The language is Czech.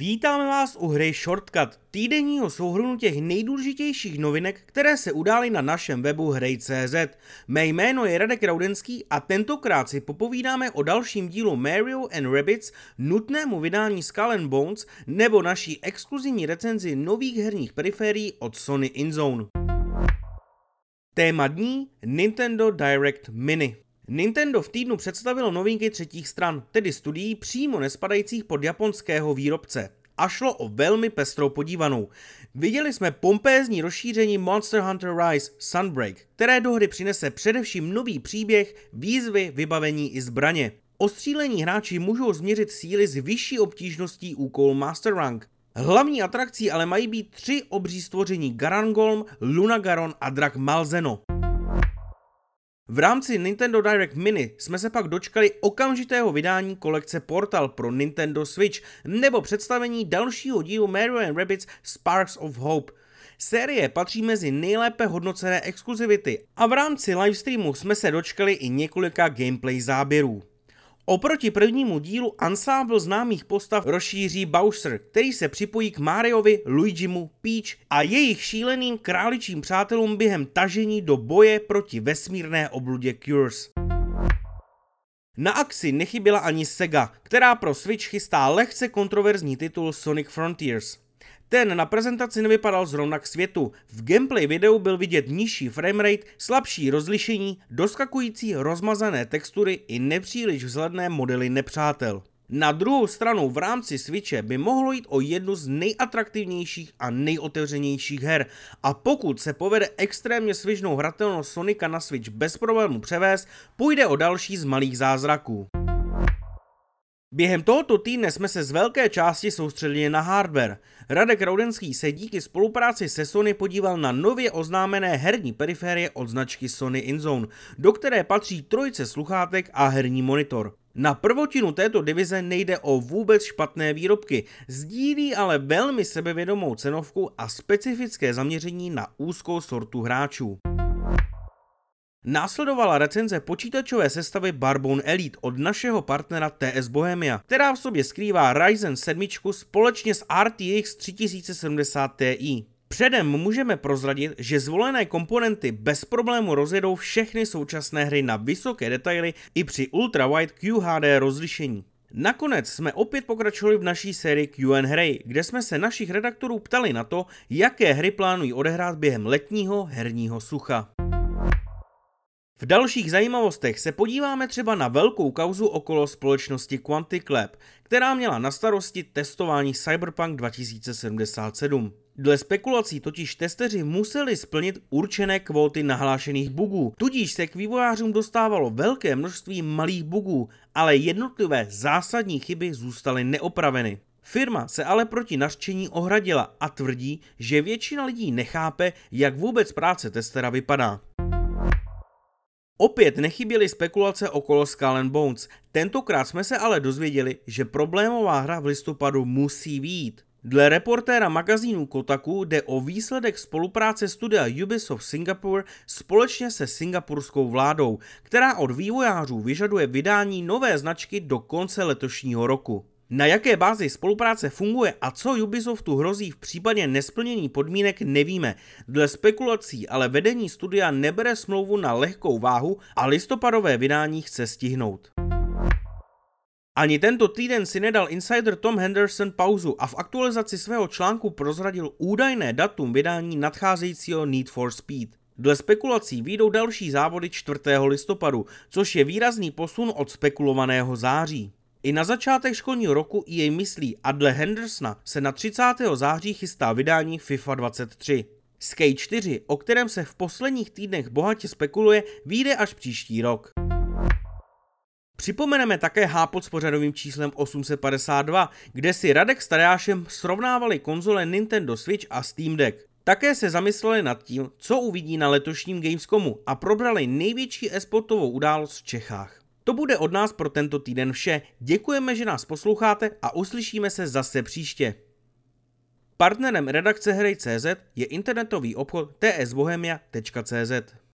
Vítáme vás u hry Shortcut, týdenního souhrnu těch nejdůležitějších novinek, které se udály na našem webu hrej.cz. Mé jméno je Radek Raudenský a tentokrát si popovídáme o dalším dílu Mario and Rabbids, nutnému vydání Skull and Bones nebo naší exkluzivní recenzi nových herních periférií od Sony InZone. Téma dní Nintendo Direct Mini. Nintendo v týdnu představilo novinky třetích stran, tedy studií přímo nespadajících pod japonského výrobce. A šlo o velmi pestrou podívanou. Viděli jsme pompézní rozšíření Monster Hunter Rise Sunbreak, které do hry přinese především nový příběh, výzvy, vybavení i zbraně. Ostřílení hráči můžou změřit síly s vyšší obtížností úkol Master Rank. Hlavní atrakcí ale mají být tři obří stvoření Garangolm, Lunagaron a Drak Malzeno. V rámci Nintendo Direct Mini jsme se pak dočkali okamžitého vydání kolekce Portal pro Nintendo Switch nebo představení dalšího dílu Mario and Rabbids Sparks of Hope. Série patří mezi nejlépe hodnocené exkluzivity a v rámci livestreamu jsme se dočkali i několika gameplay záběrů. Oproti prvnímu dílu ansábl známých postav rozšíří Bowser, který se připojí k Mariovi, Luigimu, Peach a jejich šíleným králičím přátelům během tažení do boje proti vesmírné obludě Cures. Na akci nechyběla ani Sega, která pro Switch chystá lehce kontroverzní titul Sonic Frontiers. Ten na prezentaci nevypadal zrovna k světu. V gameplay videu byl vidět nižší framerate, slabší rozlišení, doskakující rozmazané textury i nepříliš vzhledné modely nepřátel. Na druhou stranu v rámci Switche by mohlo jít o jednu z nejatraktivnějších a nejotevřenějších her a pokud se povede extrémně svižnou hratelnost Sonika na Switch bez problémů převést, půjde o další z malých zázraků. Během tohoto týdne jsme se z velké části soustředili na hardware. Radek Raudenský se díky spolupráci se Sony podíval na nově oznámené herní periférie od značky Sony InZone, do které patří trojice sluchátek a herní monitor. Na prvotinu této divize nejde o vůbec špatné výrobky, sdílí ale velmi sebevědomou cenovku a specifické zaměření na úzkou sortu hráčů. Následovala recenze počítačové sestavy Barbone Elite od našeho partnera TS Bohemia, která v sobě skrývá Ryzen 7 společně s RTX 3070 Ti. Předem můžeme prozradit, že zvolené komponenty bez problému rozjedou všechny současné hry na vysoké detaily i při ultra-wide QHD rozlišení. Nakonec jsme opět pokračovali v naší sérii QN Hry, kde jsme se našich redaktorů ptali na to, jaké hry plánují odehrát během letního herního sucha. V dalších zajímavostech se podíváme třeba na velkou kauzu okolo společnosti Quantic Lab, která měla na starosti testování Cyberpunk 2077. Dle spekulací totiž testeři museli splnit určené kvóty nahlášených bugů, tudíž se k vývojářům dostávalo velké množství malých bugů, ale jednotlivé zásadní chyby zůstaly neopraveny. Firma se ale proti nařčení ohradila a tvrdí, že většina lidí nechápe, jak vůbec práce testera vypadá. Opět nechyběly spekulace okolo Skull and Bones, tentokrát jsme se ale dozvěděli, že problémová hra v listopadu musí výjít. Dle reportéra magazínu Kotaku jde o výsledek spolupráce studia Ubisoft Singapore společně se singapurskou vládou, která od vývojářů vyžaduje vydání nové značky do konce letošního roku. Na jaké bázi spolupráce funguje a co Ubisoftu hrozí v případě nesplnění podmínek nevíme. Dle spekulací ale vedení studia nebere smlouvu na lehkou váhu a listopadové vydání chce stihnout. Ani tento týden si nedal insider Tom Henderson pauzu a v aktualizaci svého článku prozradil údajné datum vydání nadcházejícího Need for Speed. Dle spekulací výjdou další závody 4. listopadu, což je výrazný posun od spekulovaného září. I na začátek školního roku jej myslí a dle Hendersona se na 30. září chystá vydání FIFA 23. Skate 4, o kterém se v posledních týdnech bohatě spekuluje, vyjde až příští rok. Připomeneme také hápot s pořadovým číslem 852, kde si Radek s Tadeášem srovnávali konzole Nintendo Switch a Steam Deck. Také se zamysleli nad tím, co uvidí na letošním Gamescomu a probrali největší esportovou událost v Čechách. To bude od nás pro tento týden vše. Děkujeme, že nás posloucháte a uslyšíme se zase příště. Partnerem redakce Hry.cz je internetový obchod tsbohemia.cz.